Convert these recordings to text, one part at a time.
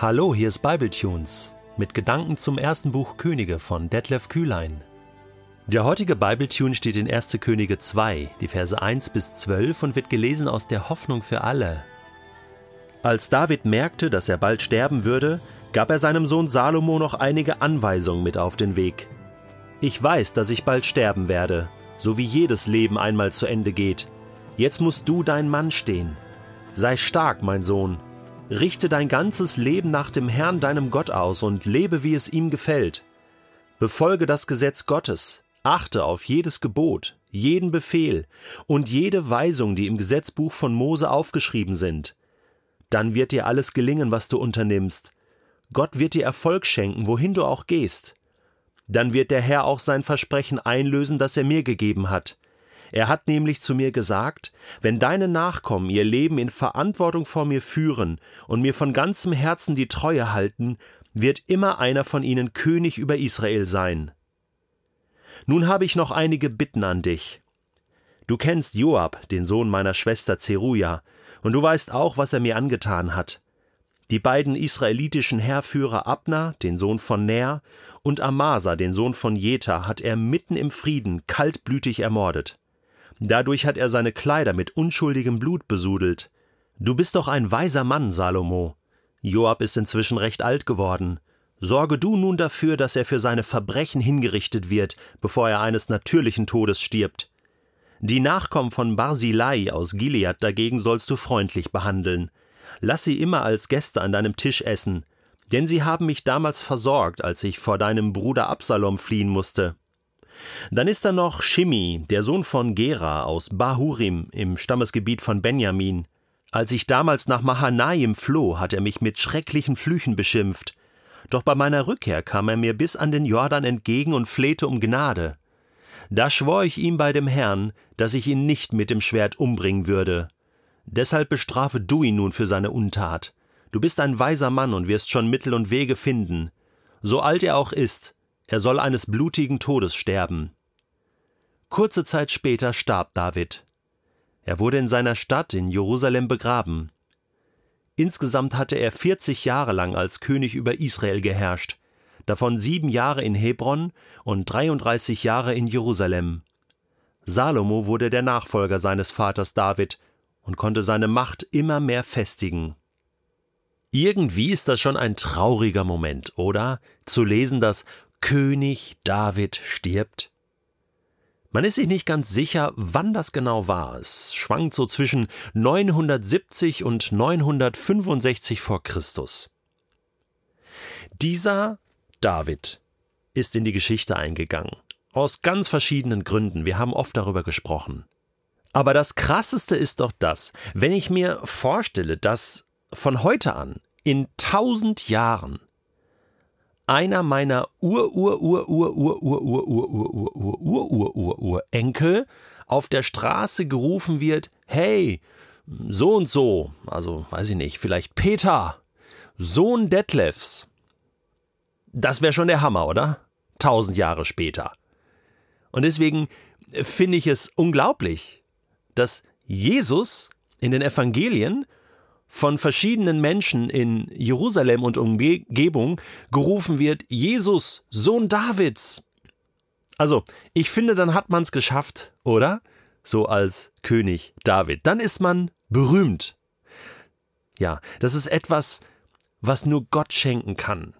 Hallo, hier ist Bibletunes mit Gedanken zum ersten Buch Könige von Detlef Kühlein. Der heutige Bibletune steht in 1. Könige 2, die Verse 1 bis 12 und wird gelesen aus der Hoffnung für alle. Als David merkte, dass er bald sterben würde, gab er seinem Sohn Salomo noch einige Anweisungen mit auf den Weg. Ich weiß, dass ich bald sterben werde, so wie jedes Leben einmal zu Ende geht. Jetzt musst du dein Mann stehen. Sei stark, mein Sohn. Richte dein ganzes Leben nach dem Herrn deinem Gott aus und lebe, wie es ihm gefällt. Befolge das Gesetz Gottes, achte auf jedes Gebot, jeden Befehl und jede Weisung, die im Gesetzbuch von Mose aufgeschrieben sind. Dann wird dir alles gelingen, was du unternimmst. Gott wird dir Erfolg schenken, wohin du auch gehst. Dann wird der Herr auch sein Versprechen einlösen, das er mir gegeben hat. Er hat nämlich zu mir gesagt, wenn deine Nachkommen ihr Leben in Verantwortung vor mir führen und mir von ganzem Herzen die Treue halten, wird immer einer von ihnen König über Israel sein. Nun habe ich noch einige Bitten an dich. Du kennst Joab, den Sohn meiner Schwester Zeruja, und du weißt auch, was er mir angetan hat. Die beiden israelitischen Heerführer Abner, den Sohn von Ner, und Amasa, den Sohn von Jeta, hat er mitten im Frieden kaltblütig ermordet. Dadurch hat er seine Kleider mit unschuldigem Blut besudelt. Du bist doch ein weiser Mann, Salomo. Joab ist inzwischen recht alt geworden. Sorge du nun dafür, dass er für seine Verbrechen hingerichtet wird, bevor er eines natürlichen Todes stirbt. Die Nachkommen von Barzilai aus Gilead dagegen sollst du freundlich behandeln. Lass sie immer als Gäste an deinem Tisch essen, denn sie haben mich damals versorgt, als ich vor deinem Bruder Absalom fliehen musste. Dann ist da noch Shimi, der Sohn von Gera aus Bahurim im Stammesgebiet von Benjamin. Als ich damals nach Mahanaim floh, hat er mich mit schrecklichen Flüchen beschimpft. Doch bei meiner Rückkehr kam er mir bis an den Jordan entgegen und flehte um Gnade. Da schwor ich ihm bei dem Herrn, dass ich ihn nicht mit dem Schwert umbringen würde. Deshalb bestrafe du ihn nun für seine Untat. Du bist ein weiser Mann und wirst schon Mittel und Wege finden. So alt er auch ist, er soll eines blutigen Todes sterben. Kurze Zeit später starb David. Er wurde in seiner Stadt in Jerusalem begraben. Insgesamt hatte er 40 Jahre lang als König über Israel geherrscht, davon sieben Jahre in Hebron und 33 Jahre in Jerusalem. Salomo wurde der Nachfolger seines Vaters David und konnte seine Macht immer mehr festigen. Irgendwie ist das schon ein trauriger Moment, oder? Zu lesen, dass König David stirbt? Man ist sich nicht ganz sicher, wann das genau war. Es schwankt so zwischen 970 und 965 vor Christus. Dieser David ist in die Geschichte eingegangen. Aus ganz verschiedenen Gründen. Wir haben oft darüber gesprochen. Aber das Krasseste ist doch das, wenn ich mir vorstelle, dass von heute an in tausend Jahren einer meiner Ur Ur Ur Ur Ur Ur Ur Ur Ur Ur Ur Ur Ur Ur Ur Enkel auf der Straße gerufen wird, hey, so und so, also weiß ich nicht, vielleicht Peter, Sohn Detlefs. Das wäre schon der Hammer, oder? Tausend Jahre später. Und deswegen finde ich es unglaublich, dass Jesus in den Evangelien von verschiedenen Menschen in Jerusalem und Umgebung gerufen wird, Jesus, Sohn Davids. Also, ich finde, dann hat man es geschafft, oder? So als König David. Dann ist man berühmt. Ja, das ist etwas, was nur Gott schenken kann.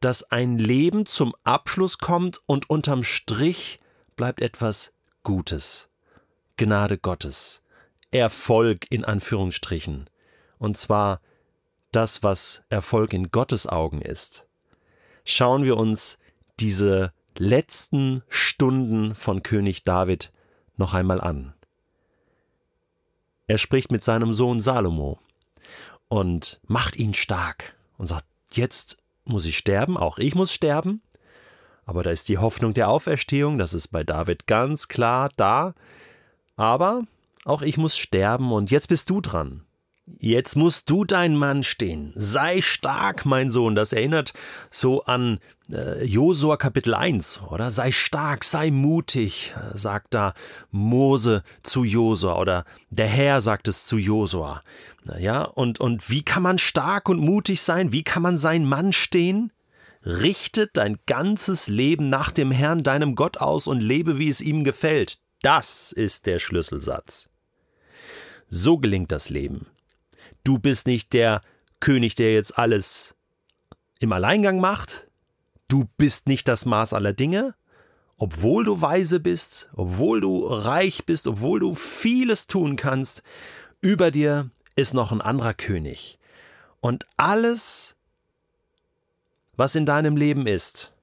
Dass ein Leben zum Abschluss kommt und unterm Strich bleibt etwas Gutes. Gnade Gottes. Erfolg in Anführungsstrichen und zwar das, was Erfolg in Gottes Augen ist. Schauen wir uns diese letzten Stunden von König David noch einmal an. Er spricht mit seinem Sohn Salomo und macht ihn stark und sagt, jetzt muss ich sterben, auch ich muss sterben, aber da ist die Hoffnung der Auferstehung, das ist bei David ganz klar da, aber auch ich muss sterben und jetzt bist du dran. Jetzt musst du dein Mann stehen. Sei stark, mein Sohn. Das erinnert so an äh, Josua Kapitel 1, oder? Sei stark, sei mutig, sagt da Mose zu Josua oder der Herr sagt es zu Josua. Ja, und, und wie kann man stark und mutig sein? Wie kann man sein Mann stehen? Richte dein ganzes Leben nach dem Herrn, deinem Gott aus und lebe, wie es ihm gefällt. Das ist der Schlüsselsatz. So gelingt das Leben. Du bist nicht der König, der jetzt alles im Alleingang macht. Du bist nicht das Maß aller Dinge. Obwohl du weise bist, obwohl du reich bist, obwohl du vieles tun kannst, über dir ist noch ein anderer König. Und alles, was in deinem Leben ist,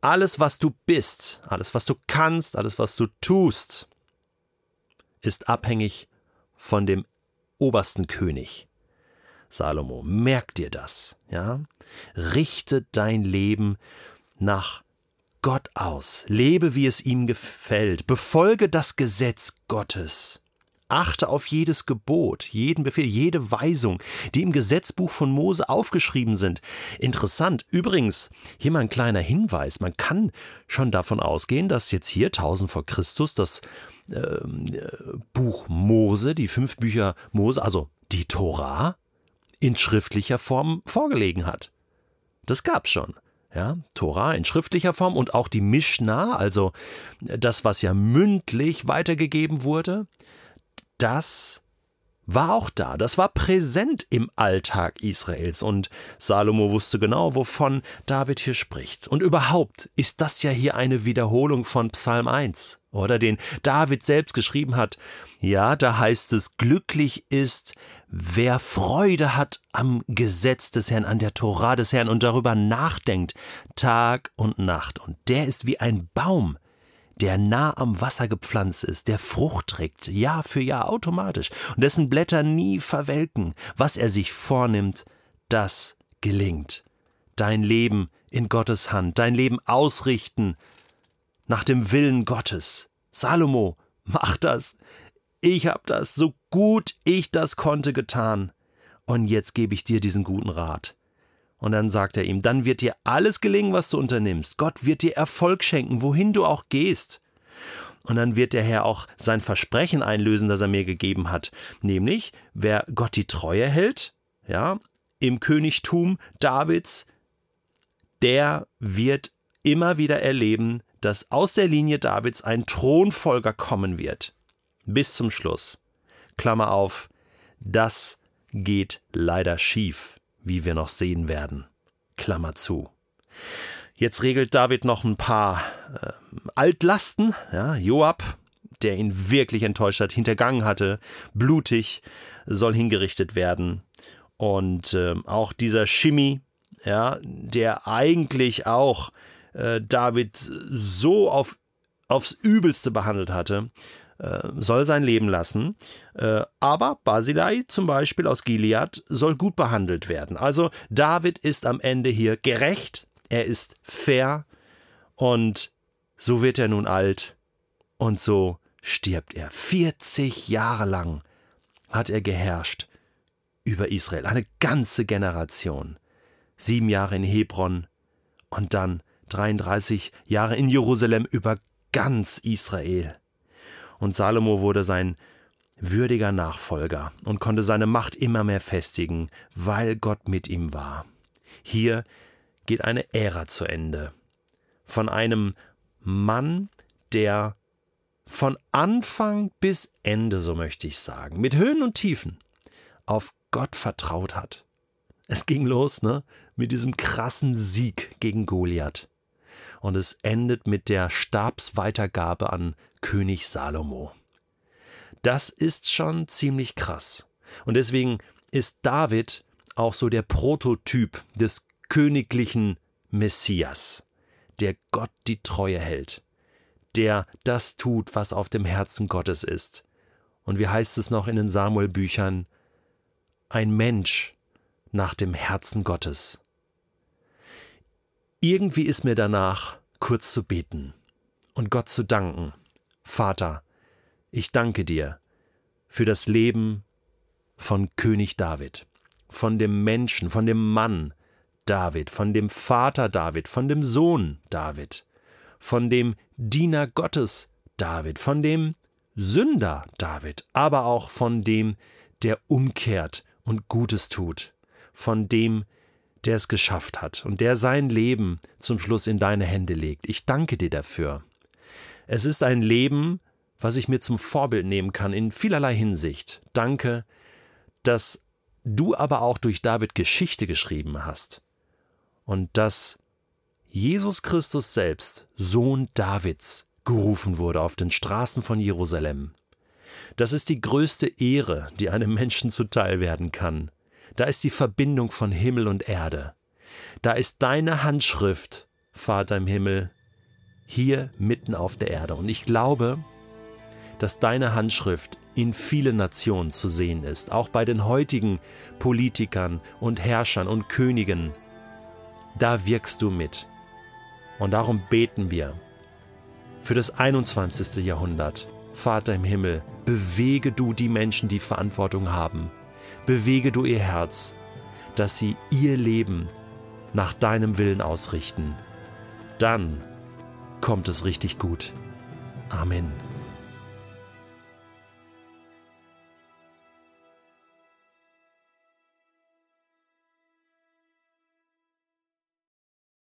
alles, was du bist, alles, was du kannst, alles, was du tust, ist abhängig von dem obersten König. Salomo, merk dir das, ja? Richte dein Leben nach Gott aus. Lebe, wie es ihm gefällt. Befolge das Gesetz Gottes. Achte auf jedes Gebot, jeden Befehl, jede Weisung, die im Gesetzbuch von Mose aufgeschrieben sind. Interessant. Übrigens, hier mal ein kleiner Hinweis. Man kann schon davon ausgehen, dass jetzt hier 1000 vor Christus das Buch Mose, die fünf Bücher Mose, also die Tora, in schriftlicher Form vorgelegen hat. Das gab's schon. Ja, Tora in schriftlicher Form und auch die Mishnah, also das, was ja mündlich weitergegeben wurde, das war auch da, das war präsent im Alltag Israels und Salomo wusste genau, wovon David hier spricht. Und überhaupt ist das ja hier eine Wiederholung von Psalm 1, oder den David selbst geschrieben hat. Ja, da heißt es, glücklich ist, wer Freude hat am Gesetz des Herrn, an der Torah des Herrn und darüber nachdenkt, Tag und Nacht. Und der ist wie ein Baum, der nah am Wasser gepflanzt ist, der Frucht trägt, Jahr für Jahr automatisch, und dessen Blätter nie verwelken. Was er sich vornimmt, das gelingt. Dein Leben in Gottes Hand, dein Leben ausrichten nach dem Willen Gottes. Salomo, mach das. Ich hab das, so gut ich das konnte, getan. Und jetzt gebe ich dir diesen guten Rat. Und dann sagt er ihm, dann wird dir alles gelingen, was du unternimmst. Gott wird dir Erfolg schenken, wohin du auch gehst. Und dann wird der Herr auch sein Versprechen einlösen, das er mir gegeben hat. Nämlich, wer Gott die Treue hält, ja, im Königtum Davids, der wird immer wieder erleben, dass aus der Linie Davids ein Thronfolger kommen wird. Bis zum Schluss. Klammer auf, das geht leider schief wie wir noch sehen werden. Klammer zu. Jetzt regelt David noch ein paar äh, Altlasten. Ja, Joab, der ihn wirklich enttäuscht hat, hintergangen hatte, blutig, soll hingerichtet werden. Und äh, auch dieser Shimi, ja, der eigentlich auch äh, David so auf, aufs Übelste behandelt hatte, soll sein Leben lassen. Äh, aber Basilei zum Beispiel aus Gilead soll gut behandelt werden. Also David ist am Ende hier gerecht, er ist fair und so wird er nun alt und so stirbt er. 40 Jahre lang hat er geherrscht über Israel, eine ganze Generation. Sieben Jahre in Hebron und dann 33 Jahre in Jerusalem über ganz Israel und Salomo wurde sein würdiger Nachfolger und konnte seine Macht immer mehr festigen, weil Gott mit ihm war. Hier geht eine Ära zu Ende. Von einem Mann, der von Anfang bis Ende, so möchte ich sagen, mit Höhen und Tiefen, auf Gott vertraut hat. Es ging los, ne, mit diesem krassen Sieg gegen Goliath und es endet mit der Stabsweitergabe an König Salomo. Das ist schon ziemlich krass. Und deswegen ist David auch so der Prototyp des königlichen Messias, der Gott die Treue hält, der das tut, was auf dem Herzen Gottes ist. Und wie heißt es noch in den Samuel-Büchern? Ein Mensch nach dem Herzen Gottes. Irgendwie ist mir danach, kurz zu beten und Gott zu danken. Vater, ich danke dir für das Leben von König David, von dem Menschen, von dem Mann David, von dem Vater David, von dem Sohn David, von dem Diener Gottes David, von dem Sünder David, aber auch von dem, der umkehrt und Gutes tut, von dem, der es geschafft hat und der sein Leben zum Schluss in deine Hände legt. Ich danke dir dafür. Es ist ein Leben, was ich mir zum Vorbild nehmen kann in vielerlei Hinsicht. Danke, dass du aber auch durch David Geschichte geschrieben hast und dass Jesus Christus selbst, Sohn Davids, gerufen wurde auf den Straßen von Jerusalem. Das ist die größte Ehre, die einem Menschen zuteil werden kann. Da ist die Verbindung von Himmel und Erde. Da ist deine Handschrift, Vater im Himmel, hier mitten auf der Erde. Und ich glaube, dass deine Handschrift in vielen Nationen zu sehen ist, auch bei den heutigen Politikern und Herrschern und Königen. Da wirkst du mit. Und darum beten wir für das 21. Jahrhundert. Vater im Himmel, bewege du die Menschen, die Verantwortung haben. Bewege du ihr Herz, dass sie ihr Leben nach deinem Willen ausrichten. Dann kommt es richtig gut. Amen.